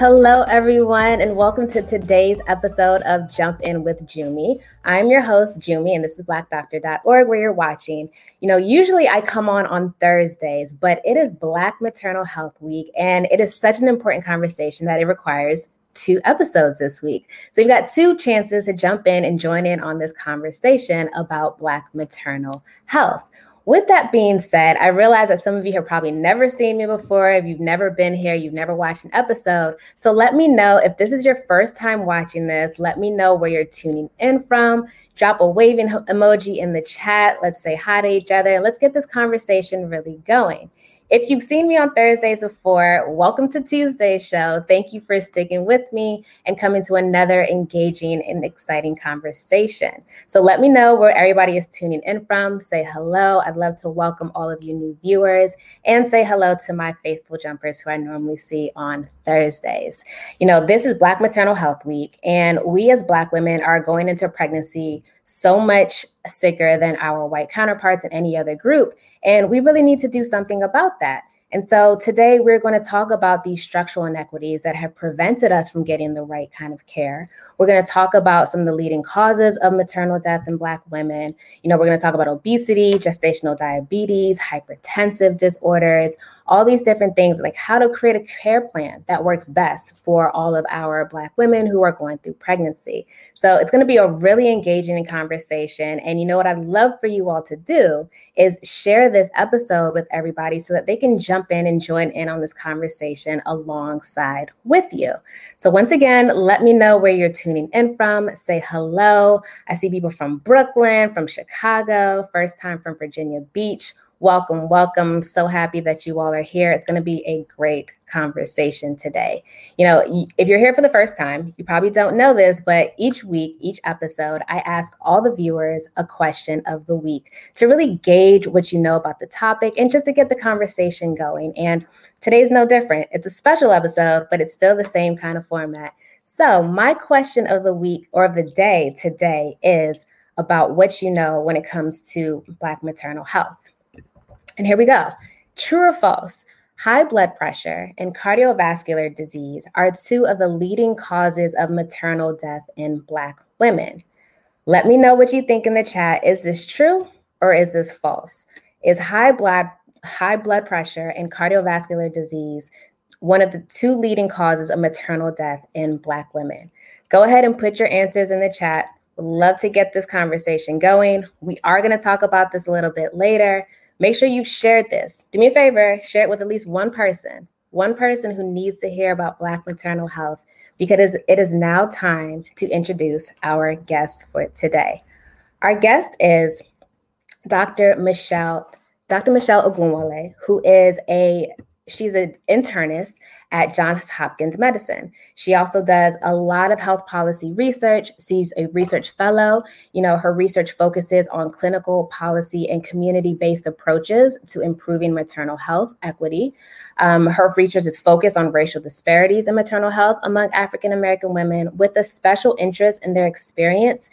Hello, everyone, and welcome to today's episode of Jump In with Jumi. I'm your host, Jumi, and this is blackdoctor.org where you're watching. You know, usually I come on on Thursdays, but it is Black Maternal Health Week, and it is such an important conversation that it requires two episodes this week. So you've got two chances to jump in and join in on this conversation about Black maternal health. With that being said, I realize that some of you have probably never seen me before. If you've never been here, you've never watched an episode. So let me know if this is your first time watching this. Let me know where you're tuning in from. Drop a waving emoji in the chat. Let's say hi to each other. Let's get this conversation really going. If you've seen me on Thursdays before, welcome to Tuesday's show. Thank you for sticking with me and coming to another engaging and exciting conversation. So let me know where everybody is tuning in from. Say hello. I'd love to welcome all of you new viewers and say hello to my faithful jumpers who I normally see on Thursdays. You know, this is Black Maternal Health Week, and we as Black women are going into pregnancy so much sicker than our white counterparts in any other group. And we really need to do something about that. And so today we're going to talk about these structural inequities that have prevented us from getting the right kind of care. We're going to talk about some of the leading causes of maternal death in Black women. You know, we're going to talk about obesity, gestational diabetes, hypertensive disorders, all these different things, like how to create a care plan that works best for all of our Black women who are going through pregnancy. So it's going to be a really engaging conversation. And you know what I'd love for you all to do is share this episode with everybody so that they can jump in and join in on this conversation alongside with you. So once again, let me know where you're tuning in from. Say hello. I see people from Brooklyn, from Chicago, first time from Virginia Beach Welcome, welcome. So happy that you all are here. It's going to be a great conversation today. You know, if you're here for the first time, you probably don't know this, but each week, each episode, I ask all the viewers a question of the week to really gauge what you know about the topic and just to get the conversation going. And today's no different. It's a special episode, but it's still the same kind of format. So, my question of the week or of the day today is about what you know when it comes to Black maternal health. And here we go. True or false? High blood pressure and cardiovascular disease are two of the leading causes of maternal death in Black women. Let me know what you think in the chat. Is this true or is this false? Is high blood high blood pressure and cardiovascular disease one of the two leading causes of maternal death in Black women? Go ahead and put your answers in the chat. love to get this conversation going. We are going to talk about this a little bit later. Make sure you've shared this. Do me a favor, share it with at least one person, one person who needs to hear about Black maternal health, because it is now time to introduce our guest for today. Our guest is Dr. Michelle, Dr. Michelle Ogunwole, who is a she's an internist at Johns Hopkins Medicine. She also does a lot of health policy research. She's a research fellow. You know, her research focuses on clinical policy and community based approaches to improving maternal health equity. Um, her research is focused on racial disparities in maternal health among African American women with a special interest in their experience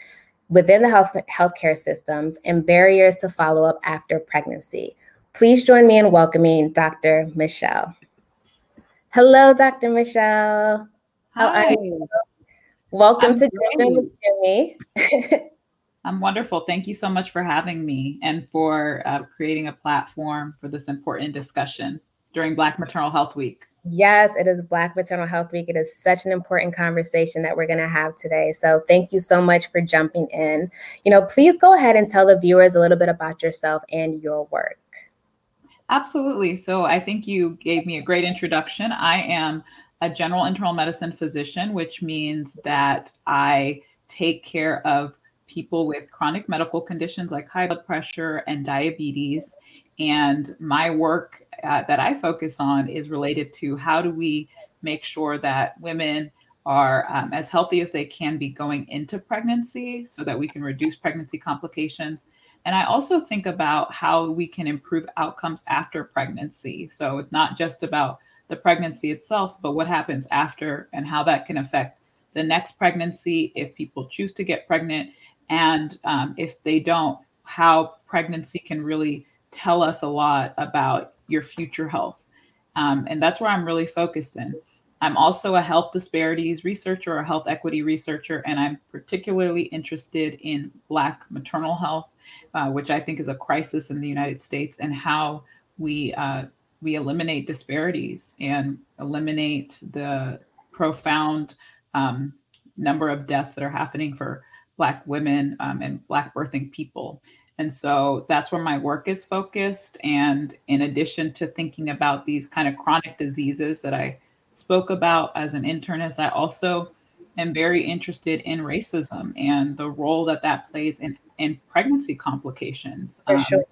within the health healthcare systems and barriers to follow up after pregnancy. Please join me in welcoming Dr. Michelle. Hello, Dr. Michelle. How Hi. are you? Welcome I'm to Jump In with Jumi. I'm wonderful. Thank you so much for having me and for uh, creating a platform for this important discussion during Black Maternal Health Week. Yes, it is Black Maternal Health Week. It is such an important conversation that we're going to have today. So, thank you so much for jumping in. You know, please go ahead and tell the viewers a little bit about yourself and your work. Absolutely. So I think you gave me a great introduction. I am a general internal medicine physician, which means that I take care of people with chronic medical conditions like high blood pressure and diabetes. And my work uh, that I focus on is related to how do we make sure that women are um, as healthy as they can be going into pregnancy so that we can reduce pregnancy complications and I also think about how we can improve outcomes after pregnancy. So it's not just about the pregnancy itself, but what happens after and how that can affect the next pregnancy if people choose to get pregnant. And um, if they don't, how pregnancy can really tell us a lot about your future health. Um, and that's where I'm really focused in. I'm also a health disparities researcher, a health equity researcher, and I'm particularly interested in Black maternal health, uh, which I think is a crisis in the United States, and how we uh, we eliminate disparities and eliminate the profound um, number of deaths that are happening for Black women um, and Black birthing people. And so that's where my work is focused. And in addition to thinking about these kind of chronic diseases that I spoke about as an internist, I also am very interested in racism and the role that that plays in, in pregnancy complications um, sure.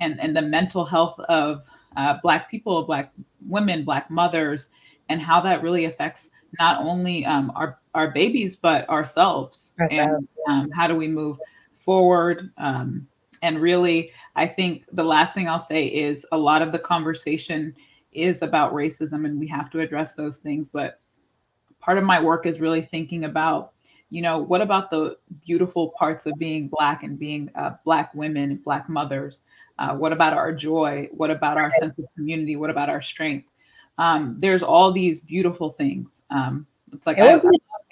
and, and the mental health of uh, Black people, Black women, Black mothers, and how that really affects not only um, our, our babies, but ourselves. And um, how do we move forward? Um, and really, I think the last thing I'll say is a lot of the conversation is about racism and we have to address those things. But part of my work is really thinking about, you know, what about the beautiful parts of being Black and being uh, Black women, Black mothers? Uh, what about our joy? What about our sense of community? What about our strength? Um, there's all these beautiful things. Um, it's like I,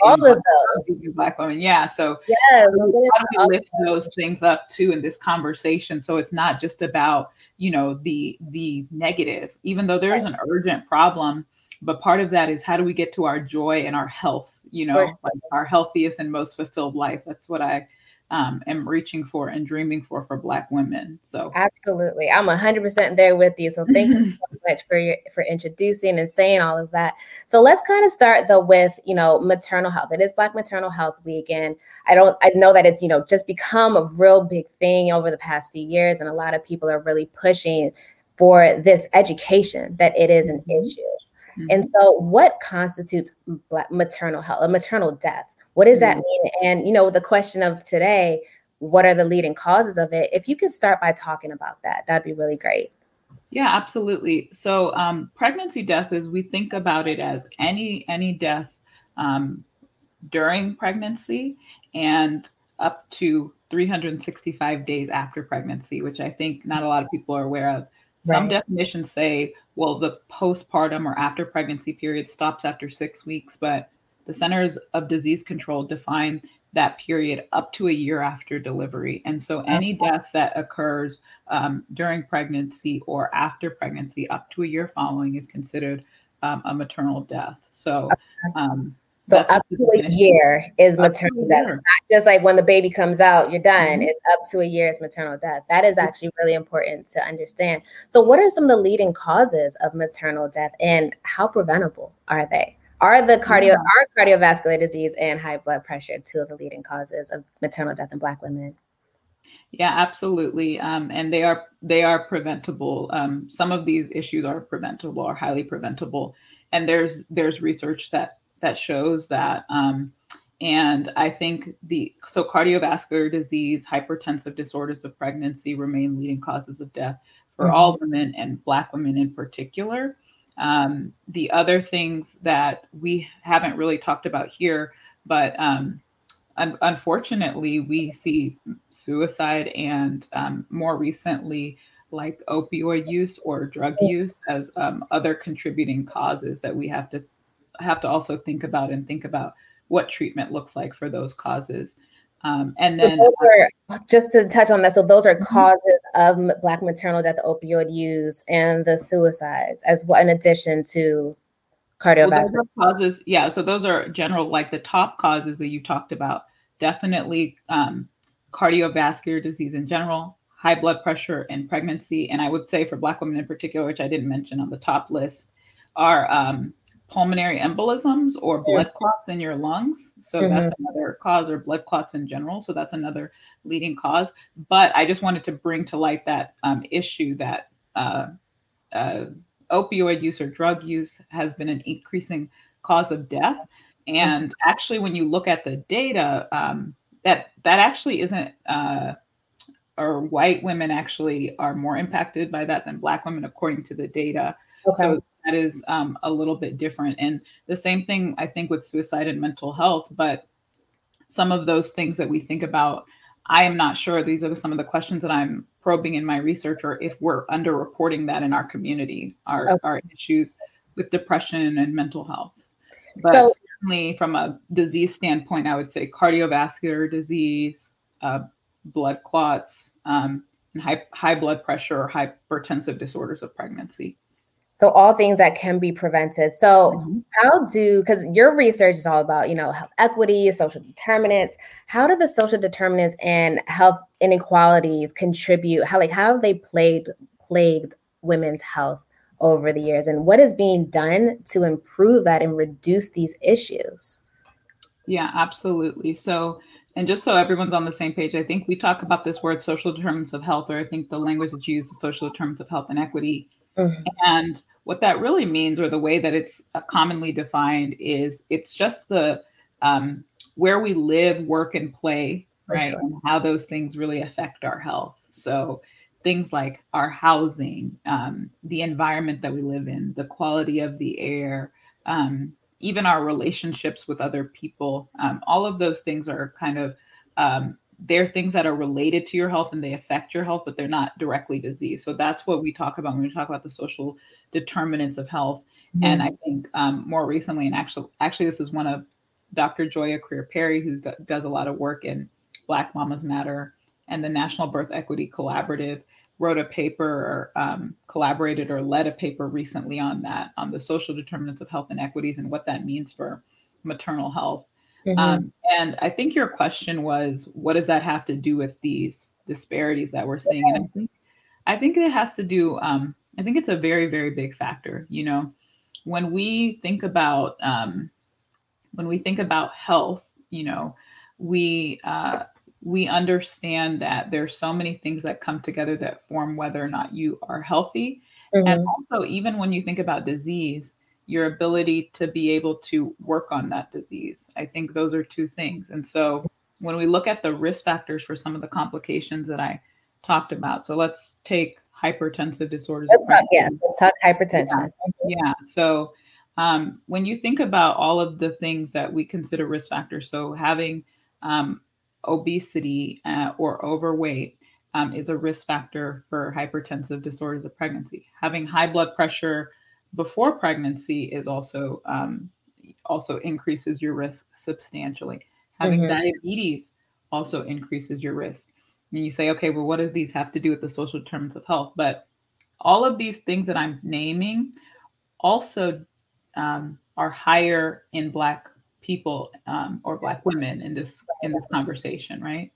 all of those. black women? Yeah so yes how do we lift those things up too in this conversation so it's not just about you know the the negative even though there is an urgent problem but part of that is how do we get to our joy and our health you know like our healthiest and most fulfilled life? That's what i um, am reaching for and dreaming for for Black women. So absolutely, I'm 100% there with you. So thank you so much for your, for introducing and saying all of that. So let's kind of start though with you know maternal health. It is Black Maternal Health Week, and I don't I know that it's you know just become a real big thing over the past few years, and a lot of people are really pushing for this education that it is an mm-hmm. issue. Mm-hmm. And so, what constitutes black maternal health, a maternal death? What does that mm-hmm. mean? And, you know, the question of today, what are the leading causes of it? If you could start by talking about that, that'd be really great. Yeah, absolutely. So, um, pregnancy death is we think about it as any any death um, during pregnancy and up to 365 days after pregnancy, which I think not a lot of people are aware of. Some right. definitions say, well, the postpartum or after pregnancy period stops after six weeks, but the Centers of Disease Control define that period up to a year after delivery. And so any death that occurs um, during pregnancy or after pregnancy up to a year following is considered um, a maternal death. So, um, so up to a year is maternal death. It's not just like when the baby comes out, you're done. Mm-hmm. It's up to a year is maternal death. That is actually really important to understand. So, what are some of the leading causes of maternal death and how preventable are they? Are the cardio yeah. are cardiovascular disease and high blood pressure two of the leading causes of maternal death in Black women? Yeah, absolutely, um, and they are they are preventable. Um, some of these issues are preventable or highly preventable, and there's there's research that that shows that. Um, and I think the so cardiovascular disease, hypertensive disorders of pregnancy remain leading causes of death for mm-hmm. all women and Black women in particular. Um, the other things that we haven't really talked about here, but um, un- unfortunately, we see suicide and um, more recently, like opioid use or drug use as um, other contributing causes that we have to have to also think about and think about what treatment looks like for those causes. Um, and then, so those are, just to touch on that, so those are causes of Black maternal death, opioid use, and the suicides, as well, in addition to cardiovascular well, causes. Yeah, so those are general, like the top causes that you talked about. Definitely um, cardiovascular disease in general, high blood pressure, and pregnancy. And I would say for Black women in particular, which I didn't mention on the top list, are um, pulmonary embolisms or blood clots in your lungs. So mm-hmm. that's another cause, or blood clots in general. So that's another leading cause. But I just wanted to bring to light that um, issue that uh, uh, opioid use or drug use has been an increasing cause of death. And actually, when you look at the data, um, that that actually isn't. Uh, or white women actually are more impacted by that than black women, according to the data. Okay. So that is um, a little bit different. And the same thing, I think, with suicide and mental health. But some of those things that we think about, I am not sure. These are some of the questions that I'm probing in my research, or if we're underreporting that in our community, our, okay. our issues with depression and mental health. But so, certainly from a disease standpoint, I would say cardiovascular disease, uh, blood clots, um, and high, high blood pressure or hypertensive disorders of pregnancy. So all things that can be prevented. So mm-hmm. how do because your research is all about you know health equity, social determinants. How do the social determinants and health inequalities contribute? How like how have they played plagued women's health over the years, and what is being done to improve that and reduce these issues? Yeah, absolutely. So and just so everyone's on the same page, I think we talk about this word social determinants of health, or I think the language that's used is social determinants of health and equity. Mm-hmm. And what that really means, or the way that it's uh, commonly defined, is it's just the um, where we live, work, and play, right? Sure. And how those things really affect our health. So things like our housing, um, the environment that we live in, the quality of the air, um, even our relationships with other people, um, all of those things are kind of um, they're things that are related to your health and they affect your health, but they're not directly disease. So that's what we talk about when we talk about the social determinants of health. Mm-hmm. And I think um, more recently, and actually, actually, this is one of Dr. Joia Crear Perry, who does a lot of work in Black Mamas Matter and the National Birth Equity Collaborative wrote a paper or um, collaborated or led a paper recently on that, on the social determinants of health inequities and what that means for maternal health. Mm-hmm. Um, and I think your question was, what does that have to do with these disparities that we're seeing? And I think, I think it has to do. Um, I think it's a very, very big factor. You know, when we think about um, when we think about health, you know, we uh, we understand that there's so many things that come together that form whether or not you are healthy. Mm-hmm. And also, even when you think about disease, your ability to be able to work on that disease. I think those are two things. And so, when we look at the risk factors for some of the complications that I talked about, so let's take hypertensive disorders. Let's talk, yes, let's talk hypertension. Yeah. yeah. So, um, when you think about all of the things that we consider risk factors, so having um, obesity uh, or overweight um, is a risk factor for hypertensive disorders of pregnancy. Having high blood pressure before pregnancy is also um, also increases your risk substantially. Having mm-hmm. diabetes also increases your risk. And you say, okay, well, what do these have to do with the social determinants of health? But all of these things that I'm naming also um, are higher in Black people um, or black women in this in this conversation right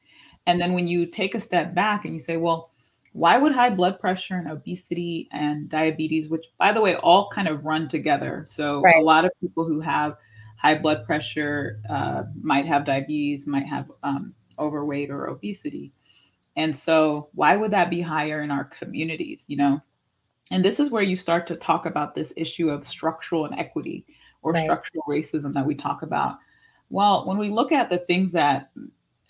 and then when you take a step back and you say well why would high blood pressure and obesity and diabetes which by the way all kind of run together so right. a lot of people who have high blood pressure uh, might have diabetes might have um, overweight or obesity and so why would that be higher in our communities you know and this is where you start to talk about this issue of structural inequity or right. structural racism that we talk about. Well, when we look at the things that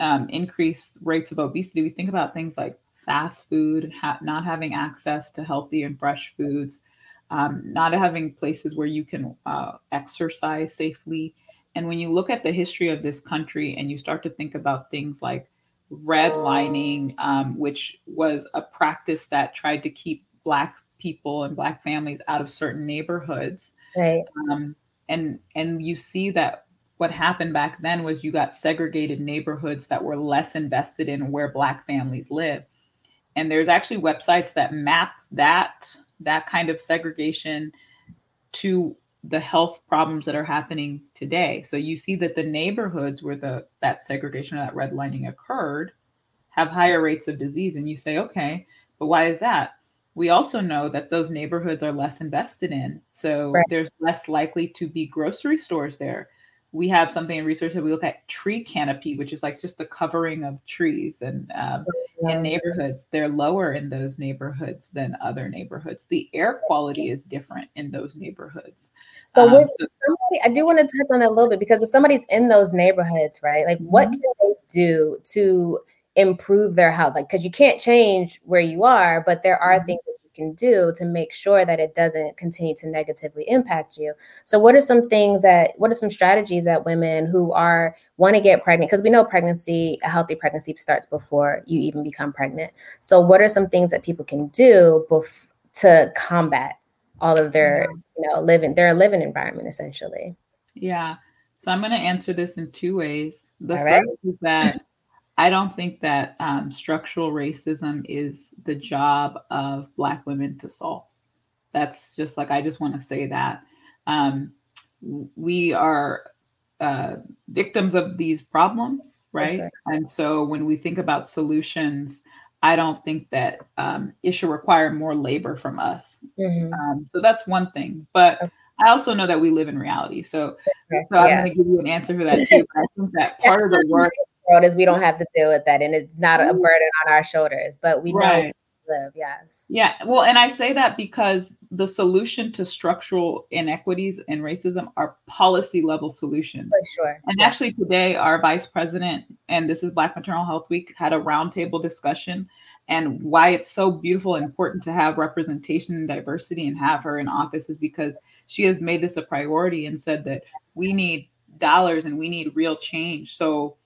um, increase rates of obesity, we think about things like fast food, ha- not having access to healthy and fresh foods, um, not having places where you can uh, exercise safely. And when you look at the history of this country and you start to think about things like redlining, um, which was a practice that tried to keep Black people and Black families out of certain neighborhoods. Right. Um, and and you see that what happened back then was you got segregated neighborhoods that were less invested in where black families live and there's actually websites that map that that kind of segregation to the health problems that are happening today so you see that the neighborhoods where the that segregation or that redlining occurred have higher rates of disease and you say okay but why is that we also know that those neighborhoods are less invested in. So right. there's less likely to be grocery stores there. We have something in research that we look at tree canopy, which is like just the covering of trees. And um, in neighborhoods, they're lower in those neighborhoods than other neighborhoods. The air quality is different in those neighborhoods. So, um, so somebody, I do want to touch on that a little bit because if somebody's in those neighborhoods, right, like what mm-hmm. can they do to improve their health like because you can't change where you are but there are mm-hmm. things that can do to make sure that it doesn't continue to negatively impact you so what are some things that what are some strategies that women who are want to get pregnant because we know pregnancy a healthy pregnancy starts before you even become pregnant so what are some things that people can do bef- to combat all of their you know living their living environment essentially Yeah. So I'm going to answer this in two ways. The All first right. is that I don't think that um, structural racism is the job of Black women to solve. That's just like, I just want to say that. Um, we are uh, victims of these problems, right? Okay. And so when we think about solutions, I don't think that um, it should require more labor from us. Mm-hmm. Um, so that's one thing. But okay. I also know that we live in reality. So, okay. so I'm going to give you an answer for that too. But I think that part of the work is we don't have to deal with that, and it's not a burden on our shoulders. But we right. know live. Yes. Yeah. Well, and I say that because the solution to structural inequities and racism are policy level solutions. For sure. And yeah. actually, today, our vice president, and this is Black Maternal Health Week, had a roundtable discussion and why it's so beautiful and important to have representation and diversity and have her in office is because she has made this a priority and said that we need dollars and we need real change. So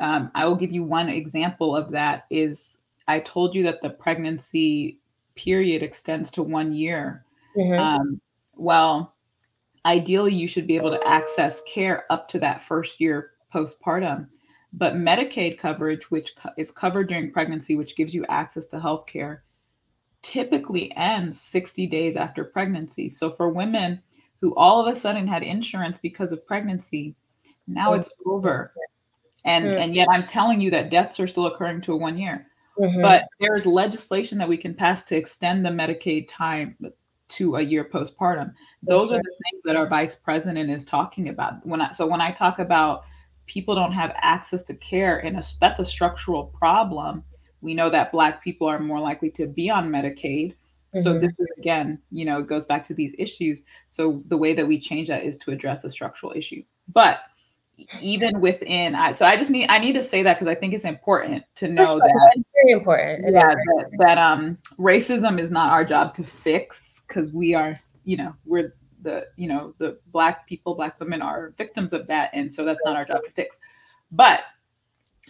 um, I will give you one example of that is I told you that the pregnancy period extends to one year. Mm-hmm. Um, well, ideally, you should be able to access care up to that first year postpartum. But Medicaid coverage, which co- is covered during pregnancy, which gives you access to health care, typically ends 60 days after pregnancy. So for women who all of a sudden had insurance because of pregnancy, now it's over. And, mm-hmm. and yet I'm telling you that deaths are still occurring to a one year. Mm-hmm. But there is legislation that we can pass to extend the Medicaid time to a year postpartum. Those are the things that our vice president is talking about. When I so when I talk about people don't have access to care, and that's a structural problem. We know that Black people are more likely to be on Medicaid. Mm-hmm. So this is again, you know, it goes back to these issues. So the way that we change that is to address a structural issue. But even within I so I just need I need to say that because I think it's important to know that it's very important. It yeah, that, that, um racism is not our job to fix because we are, you know, we're the, you know, the black people, black women are victims of that. And so that's not our job to fix. But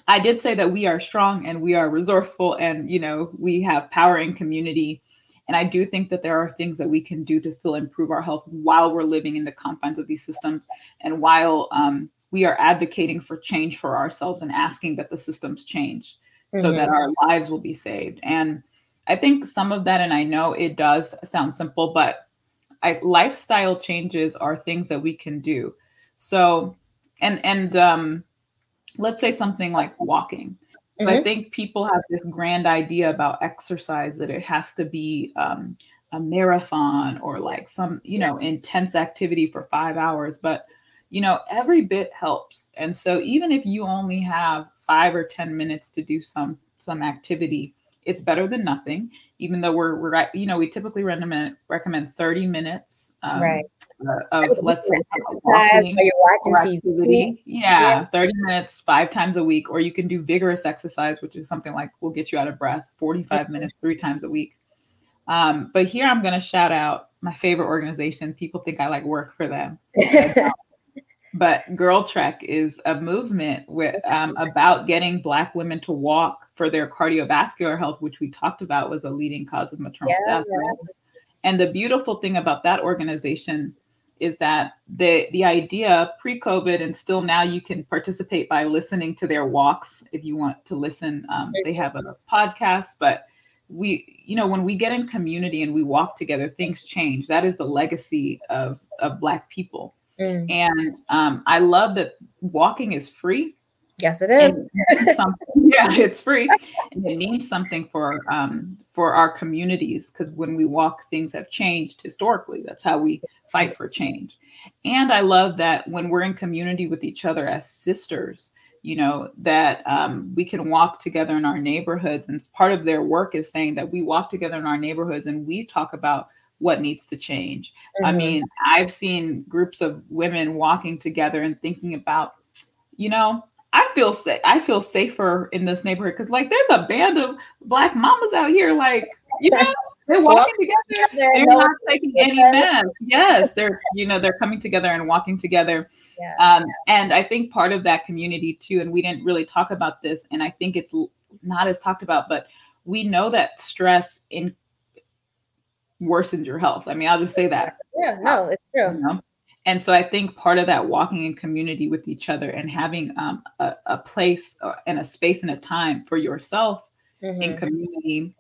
I did say that we are strong and we are resourceful and you know, we have power in community. And I do think that there are things that we can do to still improve our health while we're living in the confines of these systems and while um, we are advocating for change for ourselves and asking that the systems change mm-hmm. so that our lives will be saved. And I think some of that, and I know it does sound simple, but I, lifestyle changes are things that we can do. So, and and um, let's say something like walking. So mm-hmm. I think people have this grand idea about exercise that it has to be um, a marathon or like some you know intense activity for five hours, but you know, every bit helps. And so even if you only have five or 10 minutes to do some some activity, it's better than nothing. Even though we're we're you know we typically recommend recommend 30 minutes um, right. Uh, of let's say walking, you're watching TV. Yeah, yeah, 30 minutes five times a week, or you can do vigorous exercise, which is something like will get you out of breath 45 mm-hmm. minutes three times a week. Um, but here I'm going to shout out my favorite organization. People think I like work for them. but Girl Trek is a movement with, um, about getting Black women to walk for their cardiovascular health, which we talked about was a leading cause of maternal yeah, death. Right? And the beautiful thing about that organization is that the the idea pre-COVID and still now you can participate by listening to their walks if you want to listen. Um, they have a podcast, but we you know when we get in community and we walk together, things change. That is the legacy of of Black people Mm. And um, I love that walking is free. Yes, it is. yeah, it's free, and it means something for um, for our communities because when we walk, things have changed historically. That's how we fight for change. And I love that when we're in community with each other as sisters, you know that um, we can walk together in our neighborhoods. And part of their work is saying that we walk together in our neighborhoods and we talk about what needs to change. Mm-hmm. I mean, I've seen groups of women walking together and thinking about, you know, I feel safe. I feel safer in this neighborhood because, like, there's a band of black mamas out here, like, you know. They're walking together. They're not taking any meds. Yes, they're you know they're coming together and walking together. Yeah. Um, and I think part of that community too, and we didn't really talk about this, and I think it's not as talked about, but we know that stress in worsens your health. I mean, I'll just say that. Yeah, no, it's true. You know? And so I think part of that walking in community with each other and having um, a, a, place and a space and a time for yourself mm-hmm. in community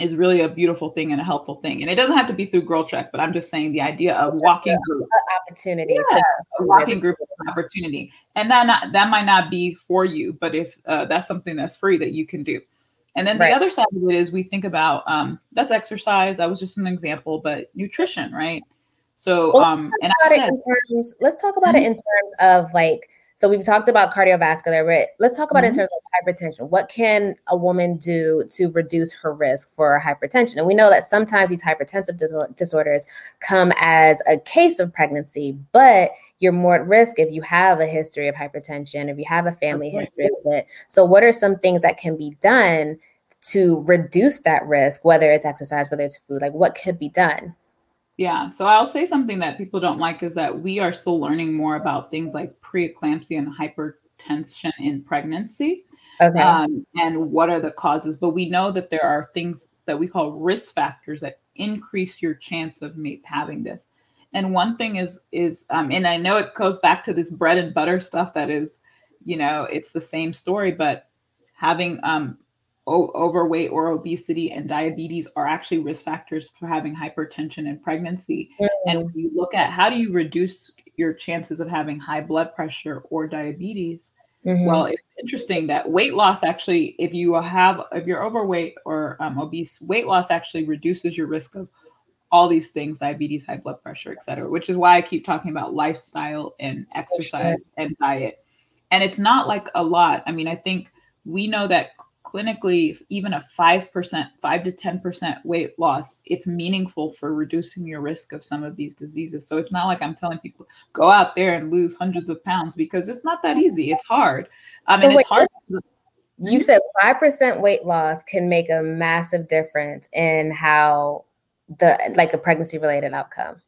is really a beautiful thing and a helpful thing. And it doesn't have to be through Girl Trek, but I'm just saying the idea of walking group opportunity, yeah, to, walking group opportunity, and that not, that might not be for you, but if uh, that's something that's free that you can do. And then the other side of it is we think about um, that's exercise. That was just an example, but nutrition, right? So, well, um, and I said, terms, let's talk about it in terms of like so we've talked about cardiovascular, but let's talk about mm-hmm. in terms of hypertension. What can a woman do to reduce her risk for hypertension? And we know that sometimes these hypertensive disorders come as a case of pregnancy, but you're more at risk if you have a history of hypertension, if you have a family history of it. So what are some things that can be done to reduce that risk, whether it's exercise, whether it's food? Like what could be done? Yeah. So I'll say something that people don't like is that we are still learning more about things like preeclampsia and hypertension in pregnancy. Okay. Um, and what are the causes? But we know that there are things that we call risk factors that increase your chance of having this. And one thing is is um, and I know it goes back to this bread and butter stuff that is, you know, it's the same story, but having um, o- overweight or obesity and diabetes are actually risk factors for having hypertension and pregnancy. Mm-hmm. And when you look at how do you reduce your chances of having high blood pressure or diabetes, mm-hmm. well, it's interesting that weight loss actually, if you have, if you're overweight or um, obese, weight loss actually reduces your risk of all these things diabetes high blood pressure et cetera which is why i keep talking about lifestyle and exercise sure. and diet and it's not like a lot i mean i think we know that clinically even a 5% 5 to 10% weight loss it's meaningful for reducing your risk of some of these diseases. So it's not like i'm telling people go out there and lose hundreds of pounds because it's not that easy. It's hard. I mean it's hard you said 5% weight loss can make a massive difference in how the like a pregnancy related outcome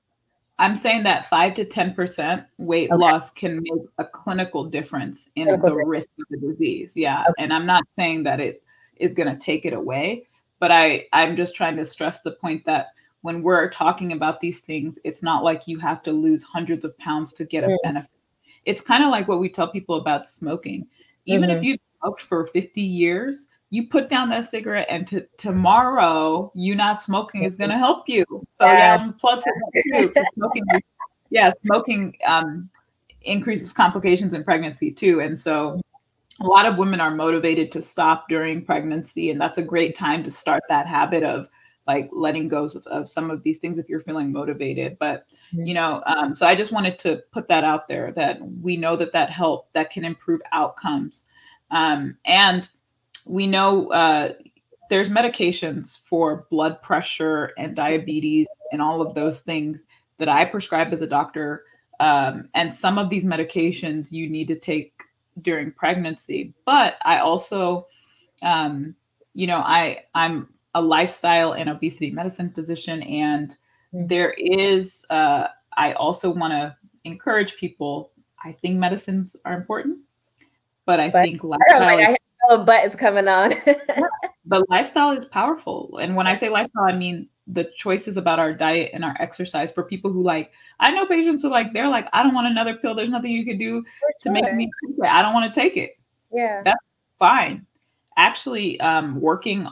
I'm saying that five to 10% weight okay. loss can make a clinical difference in clinical the difference. risk of the disease. Yeah. Okay. And I'm not saying that it is going to take it away, but I, I'm just trying to stress the point that when we're talking about these things, it's not like you have to lose hundreds of pounds to get a mm. benefit. It's kind of like what we tell people about smoking. Even mm-hmm. if you've smoked for 50 years, you put down that cigarette and to, tomorrow you not smoking is going to help you. So yeah, i'm plug for too smoking yeah smoking um, increases complications in pregnancy too. And so a lot of women are motivated to stop during pregnancy and that's a great time to start that habit of like letting go of, of some of these things if you're feeling motivated. But you know um, so i just wanted to put that out there that we know that that help that can improve outcomes. Um, and we know uh, there's medications for blood pressure and diabetes and all of those things that I prescribe as a doctor. Um, and some of these medications you need to take during pregnancy. But I also, um, you know, I I'm a lifestyle and obesity medicine physician, and mm-hmm. there is. Uh, I also want to encourage people. I think medicines are important, but I but think lifestyle. I Oh, but is coming on. but lifestyle is powerful. And when I say lifestyle, I mean the choices about our diet and our exercise for people who like I know patients who like they're like, I don't want another pill. There's nothing you can do to make me I don't want to take it. Yeah. That's fine. Actually, um, working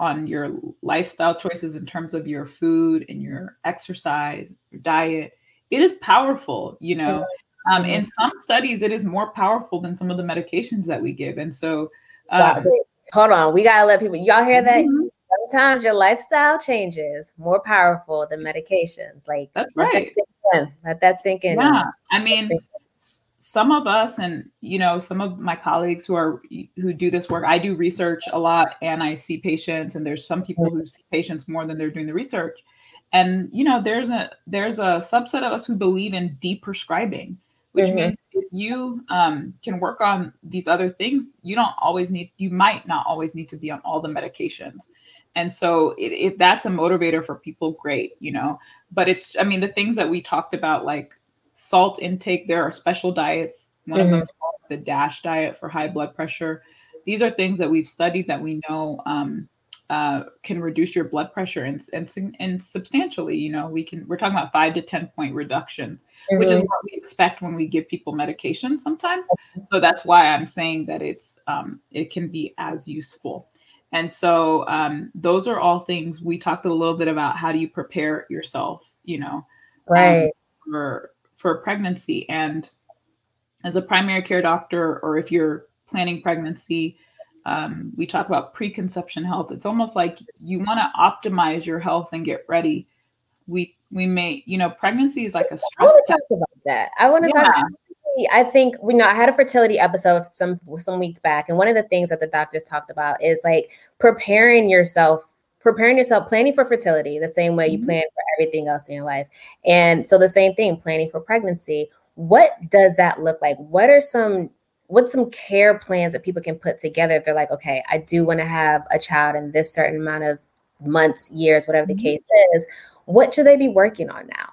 on your lifestyle choices in terms of your food and your exercise, your diet, it is powerful, you know. Um, in some studies, it is more powerful than some of the medications that we give. And so um, Hold on, we gotta let people. Y'all hear that? Mm-hmm. Sometimes your lifestyle changes more powerful than medications. Like that's right. Let that, let that sink in. Yeah, I mean, some of us, and you know, some of my colleagues who are who do this work. I do research a lot, and I see patients, and there's some people who see patients more than they're doing the research. And you know, there's a there's a subset of us who believe in deprescribing which mm-hmm. means if you um, can work on these other things, you don't always need, you might not always need to be on all the medications. And so if that's a motivator for people, great, you know. But it's, I mean, the things that we talked about, like salt intake, there are special diets. One mm-hmm. of them is called the DASH diet for high blood pressure. These are things that we've studied that we know um, uh, can reduce your blood pressure and, and and substantially. You know, we can we're talking about five to ten point reductions, mm-hmm. which is what we expect when we give people medication sometimes. So that's why I'm saying that it's um, it can be as useful. And so um, those are all things we talked a little bit about. How do you prepare yourself? You know, um, right um, for for pregnancy and as a primary care doctor, or if you're planning pregnancy um, we talk about preconception health. It's almost like you want to optimize your health and get ready. We we may, you know, pregnancy is like a stress. I want to talk about that. I want to yeah. talk. I think we know I had a fertility episode some some weeks back, and one of the things that the doctors talked about is like preparing yourself, preparing yourself, planning for fertility the same way you mm-hmm. plan for everything else in your life. And so the same thing, planning for pregnancy. What does that look like? What are some what's some care plans that people can put together if they're like, okay, I do want to have a child in this certain amount of months, years, whatever the mm-hmm. case is. What should they be working on now?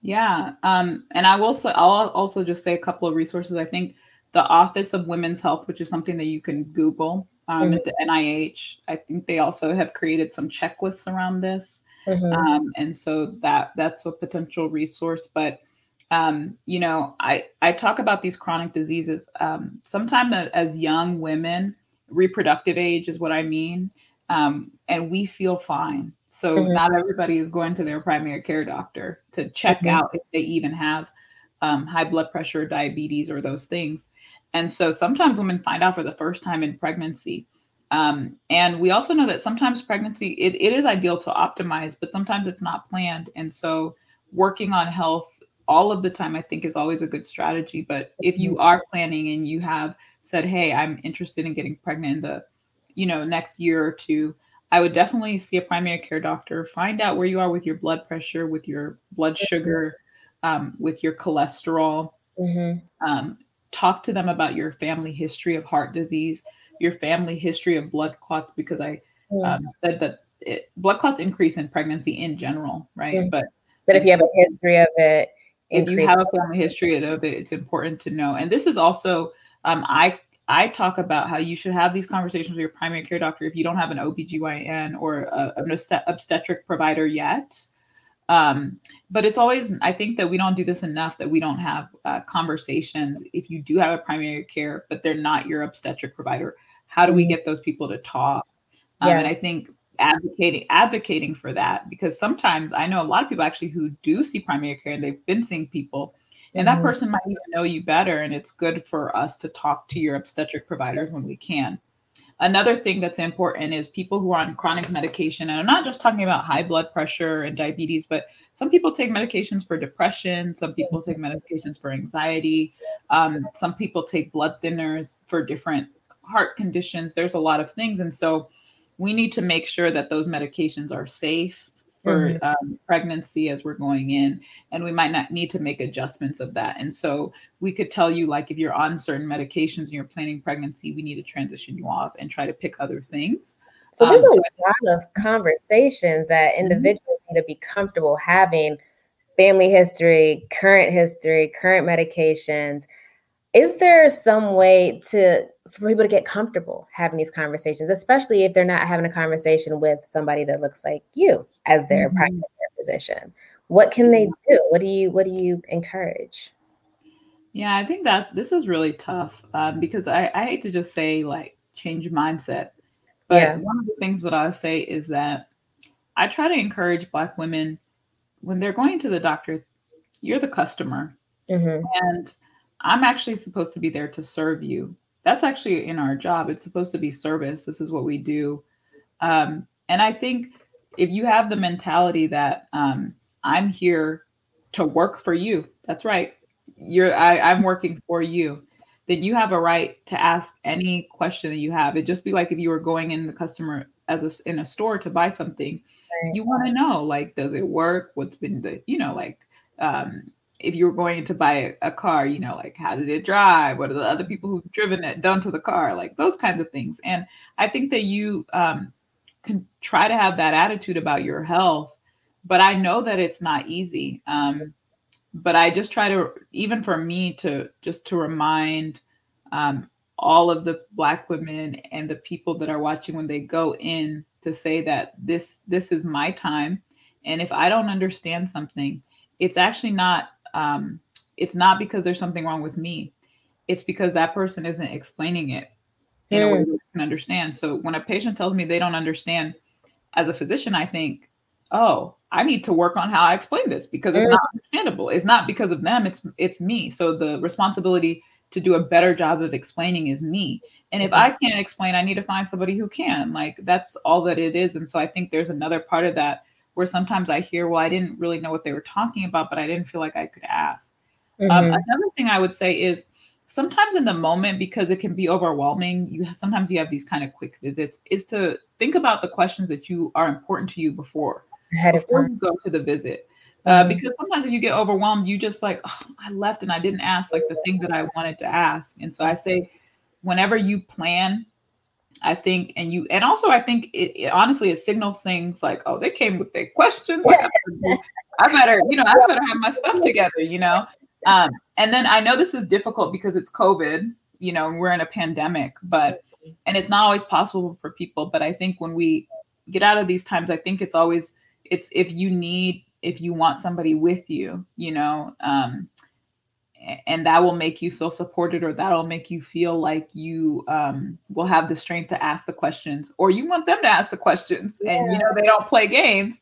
Yeah, um, and I will say I'll also just say a couple of resources. I think the Office of Women's Health, which is something that you can Google um, mm-hmm. at the NIH. I think they also have created some checklists around this, mm-hmm. um, and so that that's a potential resource. But um, you know, I, I talk about these chronic diseases. Um, sometimes as young women, reproductive age is what I mean, um, and we feel fine. So mm-hmm. not everybody is going to their primary care doctor to check mm-hmm. out if they even have um, high blood pressure, diabetes, or those things. And so sometimes women find out for the first time in pregnancy. Um, and we also know that sometimes pregnancy it, it is ideal to optimize, but sometimes it's not planned. And so working on health all of the time, I think is always a good strategy. But if you mm-hmm. are planning and you have said, "Hey, I'm interested in getting pregnant in the, you know, next year or two, I would definitely see a primary care doctor. Find out where you are with your blood pressure, with your blood mm-hmm. sugar, um, with your cholesterol. Mm-hmm. Um, talk to them about your family history of heart disease, your family history of blood clots, because I mm-hmm. um, said that it, blood clots increase in pregnancy in general, right? Mm-hmm. But but if you have a history of it, if you have a family history of it, it's important to know. And this is also, um, I I talk about how you should have these conversations with your primary care doctor if you don't have an OBGYN or a, an obstetric provider yet. Um, but it's always, I think that we don't do this enough that we don't have uh, conversations. If you do have a primary care, but they're not your obstetric provider, how do we mm-hmm. get those people to talk? Um, yes. And I think advocating advocating for that because sometimes I know a lot of people actually who do see primary care and they've been seeing people and mm-hmm. that person might even know you better and it's good for us to talk to your obstetric providers when we can. Another thing that's important is people who are on chronic medication and I'm not just talking about high blood pressure and diabetes but some people take medications for depression, some people take medications for anxiety, um, some people take blood thinners for different heart conditions. There's a lot of things and so we need to make sure that those medications are safe for mm-hmm. um, pregnancy as we're going in and we might not need to make adjustments of that and so we could tell you like if you're on certain medications and you're planning pregnancy we need to transition you off and try to pick other things so there's um, a so- lot of conversations that mm-hmm. individuals mm-hmm. need to be comfortable having family history current history current medications is there some way to for people to get comfortable having these conversations, especially if they're not having a conversation with somebody that looks like you as their mm-hmm. primary physician? What can they do? What do you what do you encourage? Yeah, I think that this is really tough um, because I, I hate to just say like change mindset, but yeah. one of the things what I say is that I try to encourage Black women when they're going to the doctor, you're the customer, mm-hmm. and I'm actually supposed to be there to serve you. That's actually in our job. It's supposed to be service. This is what we do. Um, and I think if you have the mentality that um, I'm here to work for you, that's right. You're I, I'm working for you. Then you have a right to ask any question that you have. It just be like if you were going in the customer as a, in a store to buy something, you want to know like, does it work? What's been the you know like um, if you were going to buy a, car, you know, like how did it drive? What are the other people who've driven it done to the car? Like those kinds of things. And I think that you um, can try to have that attitude about your health, but I know that it's not easy. Um, but I just try to, even for me, to just to remind um, all of the Black women and the people that are watching when they go in to say that this this is my time and if i don't understand something it's actually not um, it's not because there's something wrong with me it's because that person isn't explaining it in mm. a way hmm. that can understand so when a patient tells me they don't understand as a physician i think oh i need to work on how i explain this because it's mm. not understandable it's not because of them it's it's me so the responsibility to do a better job of explaining is me and if I can't explain, I need to find somebody who can. Like that's all that it is. And so I think there's another part of that where sometimes I hear, well, I didn't really know what they were talking about, but I didn't feel like I could ask. Um, mm-hmm. Um, another thing I would say is sometimes in the moment, because it can be overwhelming, you have, sometimes you have these kind of quick visits, is to think about the questions that you are important to you before ahead of time you go to the visit. Uh, mm-hmm. because sometimes if you get overwhelmed, you just like, oh, I left and I didn't ask like the thing that I wanted to ask. And so I say, whenever you plan I think, and you, and also I think it, it, honestly it signals things like, oh, they came with their questions. Like, I better, you know, I better have my stuff together, you know. Um, and then I know this is difficult because it's COVID, you know, we're in a pandemic, but and it's not always possible for people. But I think when we get out of these times, I think it's always it's if you need if you want somebody with you, you know, um, and that will make you feel supported or that'll make you feel like you um, will have the strength to ask the questions or you want them to ask the questions yeah. and you know they don't play games.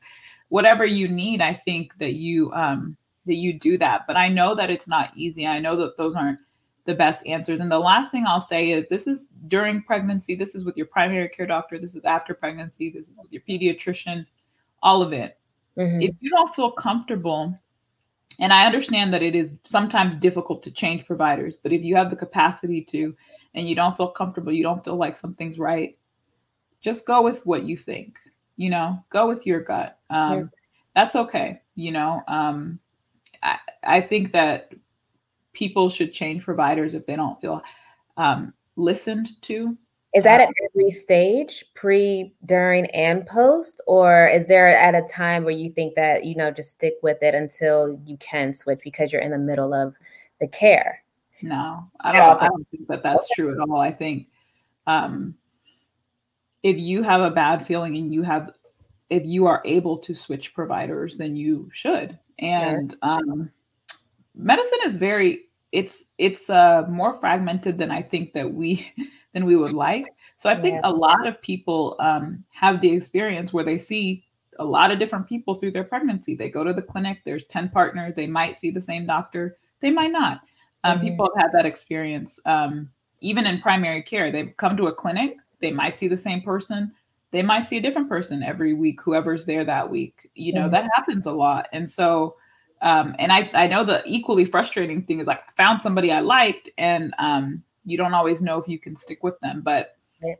Whatever you need i think that you um, that you do that. But i know that it's not easy. I know that those aren't the best answers. And the last thing i'll say is this is during pregnancy. This is with your primary care doctor. This is after pregnancy. This is with your pediatrician. All of it. Mm-hmm. if you don't feel comfortable and I understand that it is sometimes difficult to change providers, but if you have the capacity to and you don't feel comfortable, you don't feel like something's right, just go with what you think, you know, go with your gut. Um, yeah. That's okay. You know, um, I, I think that people should change providers if they don't feel um, listened to is that at every stage, pre, during, and post? Or is there at a time where you think that, you know, just stick with it until you can switch because you're in the middle of the care? No, I don't, I don't think that that's true at all. I think um, if you have a bad feeling and you have, if you are able to switch providers, then you should. And um, medicine is very, it's, it's uh, more fragmented than I think that we, than we would like. So I think yeah. a lot of people um, have the experience where they see a lot of different people through their pregnancy. They go to the clinic, there's 10 partners, they might see the same doctor, they might not. Um, mm-hmm. People have had that experience. Um, even in primary care, they come to a clinic, they might see the same person, they might see a different person every week, whoever's there that week. You know, mm-hmm. that happens a lot. And so, um, and I, I know the equally frustrating thing is like I found somebody I liked and um, you don't always know if you can stick with them but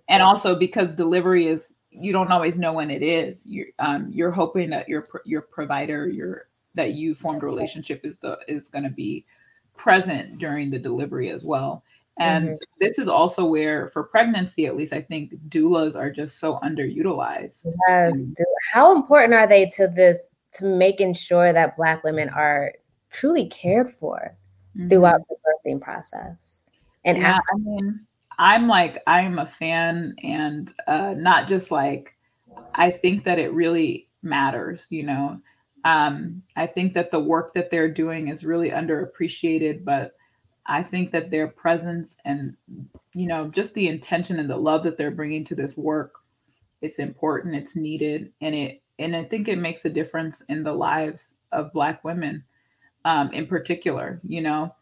and also because delivery is you don't always know when it is. You're um, you're hoping that your your provider your that you formed a relationship is the is going to be present during the delivery as well. And mm-hmm. this is also where for pregnancy at least i think doulas are just so underutilized. Yes how important are they to this to making sure that black women are truly cared for mm-hmm. throughout the birthing process and yeah, I mean, I'm like, I'm a fan, and uh, not just like, I think that it really matters, you know. Um, I think that the work that they're doing is really underappreciated, but I think that their presence and, you know, just the intention and the love that they're bringing to this work, it's important, it's needed, and it, and I think it makes a difference in the lives of Black women, um, in particular, you know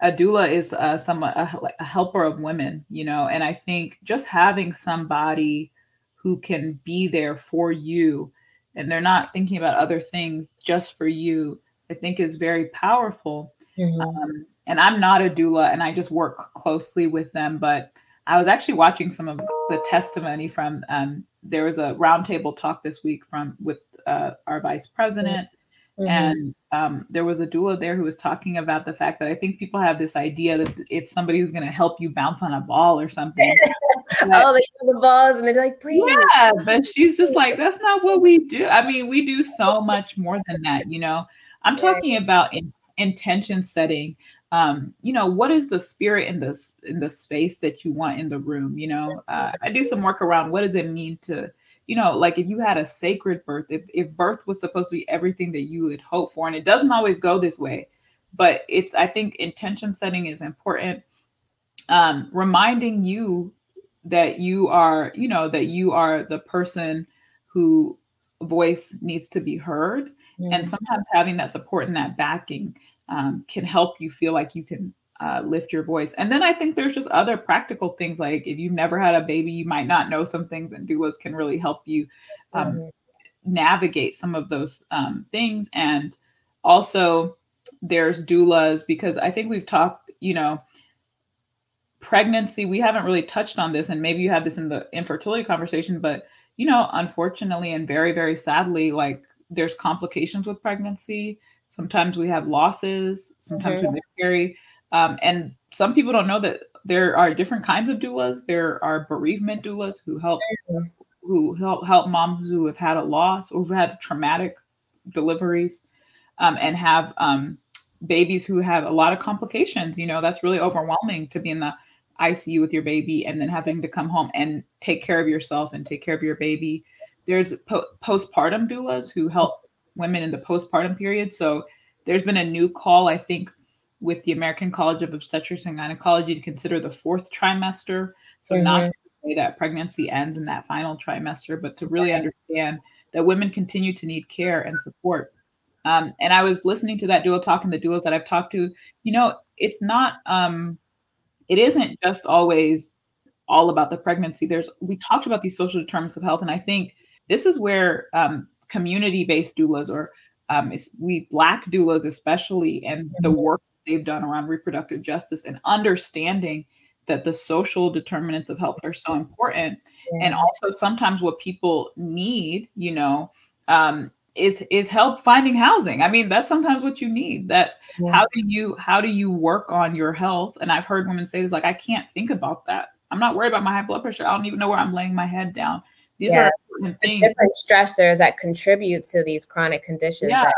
a doula is uh, some a, a helper of women, you know, and I think just having somebody who can be there for you and they're not thinking about other things just for you, I think is very powerful. Mm-hmm. Um, and I'm not a doula and I just work closely with them, but I was actually watching some of the testimony from um, there was a roundtable talk this week from with uh, our vice president Mm-hmm. And um, there was a doula there who was talking about the fact that I think people have this idea that it's somebody who's going to help you bounce on a ball or something. oh, they the balls and they're like, breathe. Yeah, but she's just like, that's not what we do. I mean, we do so much more than that, you know. I'm talking about in, intention setting. Um, you know, what is the spirit in this in the space that you want in the room? You know, uh, I do some work around what does it mean to you know, like if you had a sacred birth, if, if birth was supposed to be everything that you would hope for, and it doesn't always go this way, but it's, I think intention setting is important. Um, reminding you that you are, you know, that you are the person who voice needs to be heard. Mm-hmm. And sometimes having that support and that backing um, can help you feel like you can uh, lift your voice. And then I think there's just other practical things like if you've never had a baby, you might not know some things, and doulas can really help you um, mm-hmm. navigate some of those um, things. And also, there's doulas because I think we've talked, you know, pregnancy. We haven't really touched on this, and maybe you had this in the infertility conversation, but you know, unfortunately and very, very sadly, like there's complications with pregnancy. Sometimes we have losses. Sometimes mm-hmm. we miscarry um, and some people don't know that there are different kinds of doulas. There are bereavement doulas who help who help help moms who have had a loss or who've had traumatic deliveries um, and have um, babies who have a lot of complications. You know, that's really overwhelming to be in the ICU with your baby and then having to come home and take care of yourself and take care of your baby. There's po- postpartum doulas who help women in the postpartum period. So there's been a new call, I think, with the American College of Obstetrics and Gynecology to consider the fourth trimester. So mm-hmm. not to say that pregnancy ends in that final trimester, but to really understand that women continue to need care and support. Um, and I was listening to that doula talk and the doulas that I've talked to. You know, it's not. Um, it isn't just always all about the pregnancy. There's we talked about these social determinants of health, and I think this is where um, community-based doulas or um, we black doulas especially and the mm-hmm. work they've done around reproductive justice and understanding that the social determinants of health are so important yeah. and also sometimes what people need you know um, is is help finding housing i mean that's sometimes what you need that yeah. how do you how do you work on your health and i've heard women say this like i can't think about that i'm not worried about my high blood pressure i don't even know where i'm laying my head down these yeah. are important things. different stressors that contribute to these chronic conditions yeah. that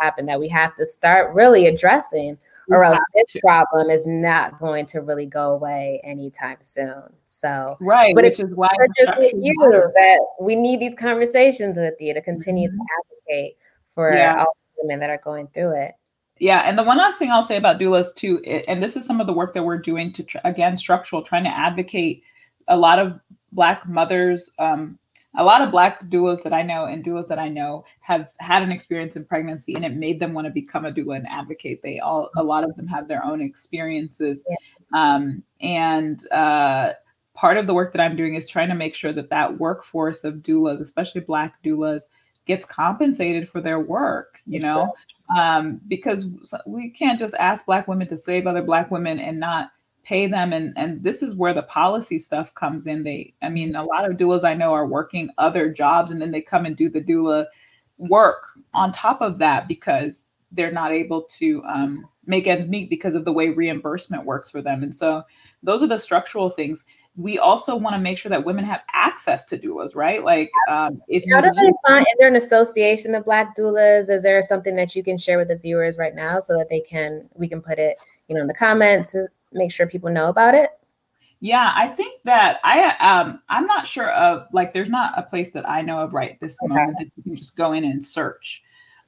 happen that we have to start really addressing or else this to. problem is not going to really go away anytime soon. So right, but which is why just with you that we need these conversations with you to continue mm-hmm. to advocate for yeah. all women that are going through it. Yeah, and the one last thing I'll say about doulas too, and this is some of the work that we're doing to again structural, trying to advocate a lot of Black mothers um, a lot of black doulas that I know and doulas that I know have had an experience in pregnancy and it made them want to become a doula and advocate. They all, a lot of them have their own experiences. Yeah. Um, and uh, part of the work that I'm doing is trying to make sure that that workforce of doulas, especially black doulas, gets compensated for their work, you know, um, because we can't just ask black women to save other black women and not pay them and and this is where the policy stuff comes in. They i mean a lot of doulas i know are working other jobs and then they come and do the doula work on top of that because they're not able to um, make ends meet because of the way reimbursement works for them. And so those are the structural things. We also want to make sure that women have access to doulas right? Like um, if how do they find is there an association of black doulas? Is there something that you can share with the viewers right now so that they can we can put it you know in the comments make sure people know about it? Yeah, I think that I um I'm not sure of like there's not a place that I know of right this okay. moment that you can just go in and search.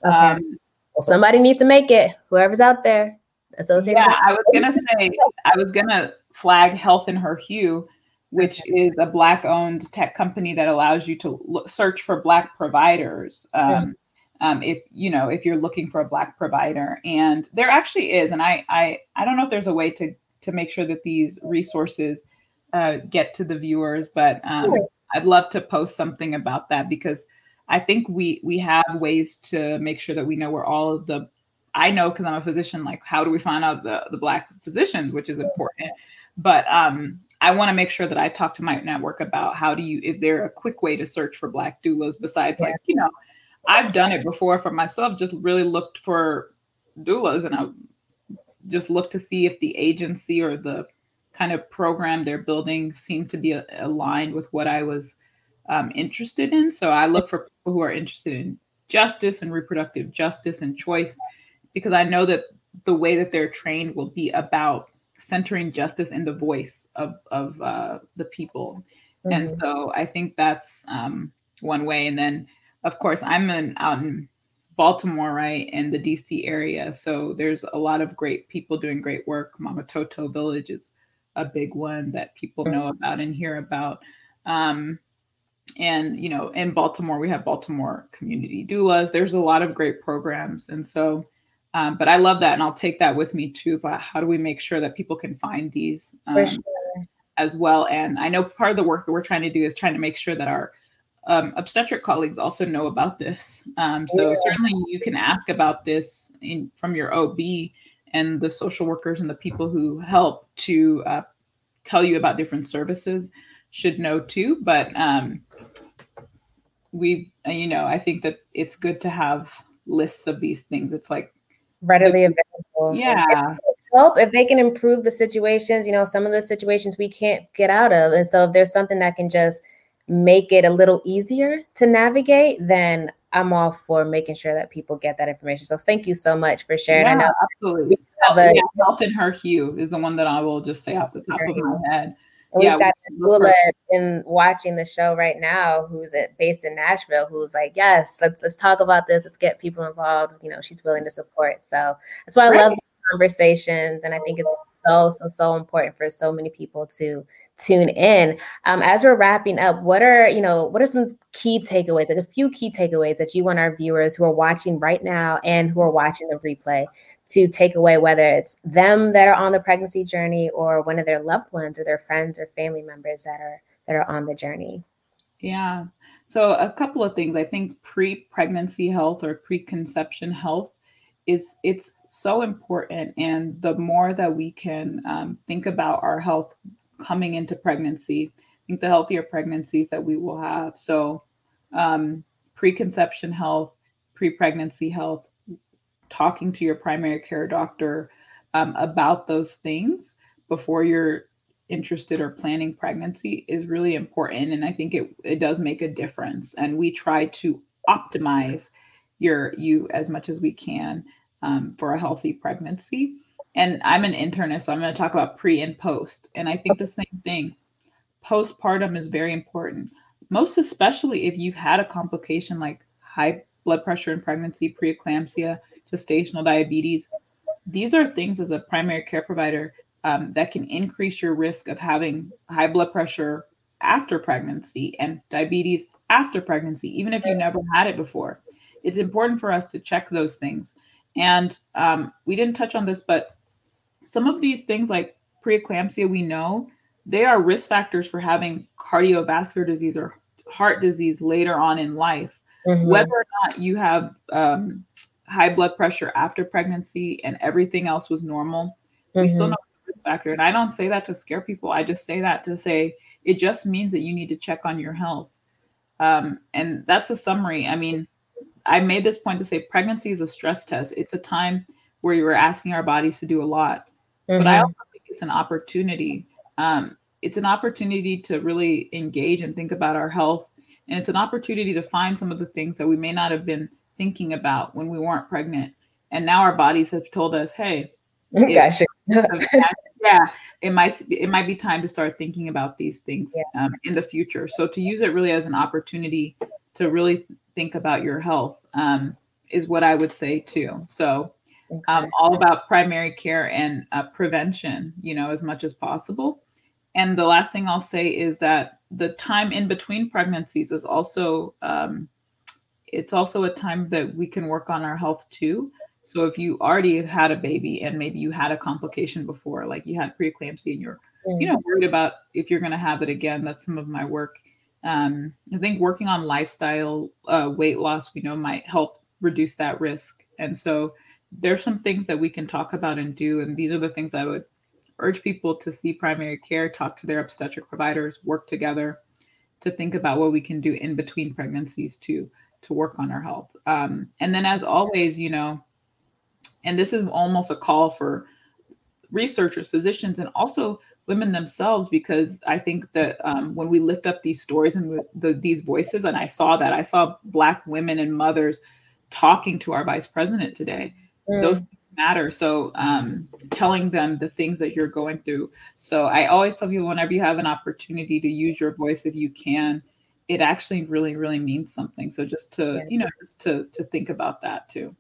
Okay. Um, well, somebody needs to make it. Whoever's out there, associated. Yeah, I was gonna say I was gonna flag Health in Her Hue, which is a black-owned tech company that allows you to look, search for black providers. Um, um, if you know if you're looking for a black provider, and there actually is, and I I I don't know if there's a way to to make sure that these resources uh, get to the viewers. But um, I'd love to post something about that because I think we we have ways to make sure that we know where all of the I know because I'm a physician, like how do we find out the, the black physicians, which is important. But um, I want to make sure that I talk to my network about how do you is there a quick way to search for black doulas besides like, you know, I've done it before for myself, just really looked for doulas and I just look to see if the agency or the kind of program they're building seemed to be aligned with what I was um, interested in. So I look for people who are interested in justice and reproductive justice and choice because I know that the way that they're trained will be about centering justice in the voice of, of uh, the people. Mm-hmm. And so I think that's um, one way. And then, of course, I'm an out in Baltimore, right, and the DC area. So there's a lot of great people doing great work. Mama Toto Village is a big one that people know about and hear about. Um, and you know, in Baltimore, we have Baltimore Community Doulas. There's a lot of great programs, and so. Um, but I love that, and I'll take that with me too. But how do we make sure that people can find these um, sure. as well? And I know part of the work that we're trying to do is trying to make sure that our um, obstetric colleagues also know about this. Um, so yeah. certainly you can ask about this in, from your OB and the social workers and the people who help to uh, tell you about different services should know too. But um, we, you know, I think that it's good to have lists of these things. It's like readily available. Yeah. help if they can improve the situations, you know, some of the situations we can't get out of. And so if there's something that can just make it a little easier to navigate, then I'm all for making sure that people get that information. So thank you so much for sharing. Yeah, I know absolutely. A, yeah, Health in Her Hue is the one that I will just say off the top of my head. And yeah, we've got Lula in watching the show right now, who's at, based in Nashville, who's like, yes, let's let's talk about this. Let's get people involved. You know, she's willing to support. So that's why I right. love conversations, and I think it's so so so important for so many people to tune in. Um, as we're wrapping up, what are you know what are some key takeaways, like a few key takeaways that you want our viewers who are watching right now and who are watching the replay to take away, whether it's them that are on the pregnancy journey or one of their loved ones or their friends or family members that are that are on the journey. Yeah. So a couple of things. I think pre-pregnancy health or preconception health is it's so important, and the more that we can um, think about our health coming into pregnancy. I think the healthier pregnancies that we will have. So, um, preconception health, pre pregnancy health, talking to your primary care doctor um, about those things before you're interested or planning pregnancy is really important. And I think it, it does make a difference. And we try to optimize your you as much as we can um, for a healthy pregnancy and I'm an internist, so I'm going to talk about pre and post. And I think the same thing. Postpartum is very important, most especially if you've had a complication like high blood pressure in pregnancy, preeclampsia, gestational diabetes. These are things as a primary care provider um, that can increase your risk of having high blood pressure after pregnancy and diabetes after pregnancy, even if you never had it before. It's important for us to check those things. And um, we didn't touch on this, but some of these things like preeclampsia, we know they are risk factors for having cardiovascular disease or heart disease later on in life. Mm-hmm. Whether or not you have um, high blood pressure after pregnancy and everything else was normal, mm-hmm. we still mm-hmm. know risk factor. And I don't say that to scare people. I just say that to say it just means that you need to check on your health. Um, and that's a summary. I mean, I made this point to say pregnancy is a stress test. It's a time where you are asking our bodies to do a lot. Mm-hmm. But I mm-hmm. also think it's an opportunity. Um, it's an opportunity to really engage and think about our health. And it's an opportunity to find some of the things that we may not have been thinking about when we weren't pregnant. And now our bodies have told us, hey, gotcha. yeah, it might it might be time to start thinking about these things yeah. um, in the future. So to use it really as an opportunity to really think about your health um, is what I would say too. So um, all about primary care and uh, prevention, you know, as much as possible. And the last thing I'll say is that the time in between pregnancies is also um, it's also a time that we can work on our health too. So if you already had a baby and maybe you had a complication before, like you had preeclampsia and you're mm. you know worried about if you're going to have it again, that's some of my work. Um, I think working on lifestyle uh, weight loss, we know might help reduce that risk. And so there's some things that we can talk about and do. And these are the things I would urge people to see primary care, talk to their obstetric providers, work together to think about what we can do in between pregnancies to to work on our health. Um, and then, as always, you know, and this is almost a call for researchers, physicians, and also women themselves, because I think that um, when we lift up these stories and the, these voices, and I saw that, I saw Black women and mothers talking to our vice president today mm. those matter so um, telling them the things that you're going through so i always tell people whenever you have an opportunity to use your voice if you can it actually really, really means something. So just to, yeah. you know, just to to think about that too.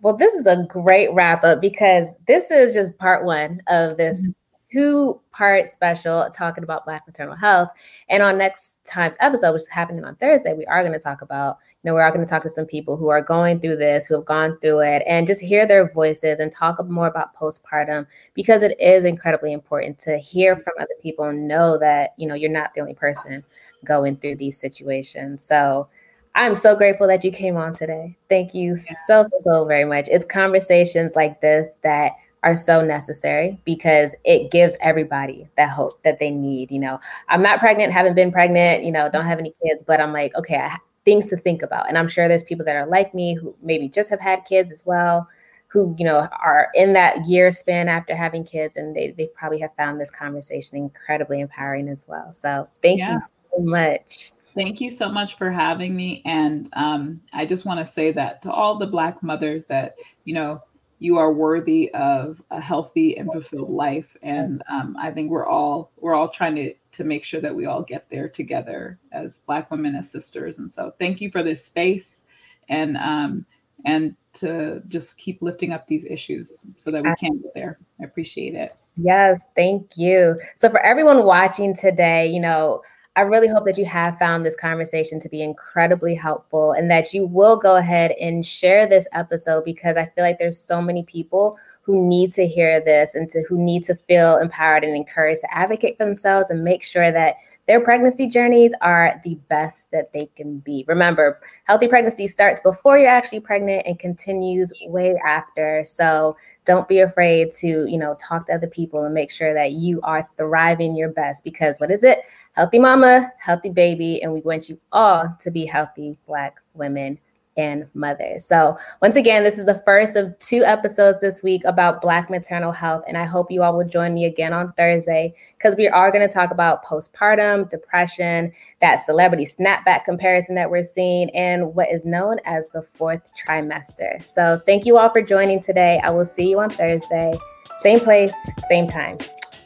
Well, this is a great wrap up because this is just part one of this mm-hmm two part special talking about Black maternal health. And on next time's episode, which is happening on Thursday, we are going to talk about, you know, we are all going to talk to some people who are going through this, who have gone through it, and just hear their voices and talk more about postpartum because it is incredibly important to hear from other people and know that, you know, you're not the only person going through these situations. So, I'm so grateful that you came on today. Thank you yeah. so, so, so very much. It's conversations like this that are so necessary because it gives everybody that hope that they need. You know, I'm not pregnant, haven't been pregnant, you know, don't have any kids, but I'm like, okay, I have things to think about. And I'm sure there's people that are like me who maybe just have had kids as well, who, you know, are in that year span after having kids and they, they probably have found this conversation incredibly empowering as well. So thank yeah. you so much. Thank you so much for having me. And um, I just want to say that to all the Black mothers that, you know, you are worthy of a healthy and fulfilled life. And um, i think we're all we're all trying to to make sure that we all get there together as black women as sisters. And so thank you for this space and um and to just keep lifting up these issues so that we can get there. I appreciate it. Yes thank you. So for everyone watching today you know I really hope that you have found this conversation to be incredibly helpful and that you will go ahead and share this episode because I feel like there's so many people who need to hear this and to who need to feel empowered and encouraged to advocate for themselves and make sure that their pregnancy journeys are the best that they can be. Remember, healthy pregnancy starts before you're actually pregnant and continues way after. So don't be afraid to, you know, talk to other people and make sure that you are thriving your best because what is it? Healthy mama, healthy baby, and we want you all to be healthy black women and mothers. So, once again, this is the first of two episodes this week about Black maternal health. And I hope you all will join me again on Thursday because we are going to talk about postpartum, depression, that celebrity snapback comparison that we're seeing, and what is known as the fourth trimester. So, thank you all for joining today. I will see you on Thursday. Same place, same time.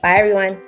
Bye, everyone.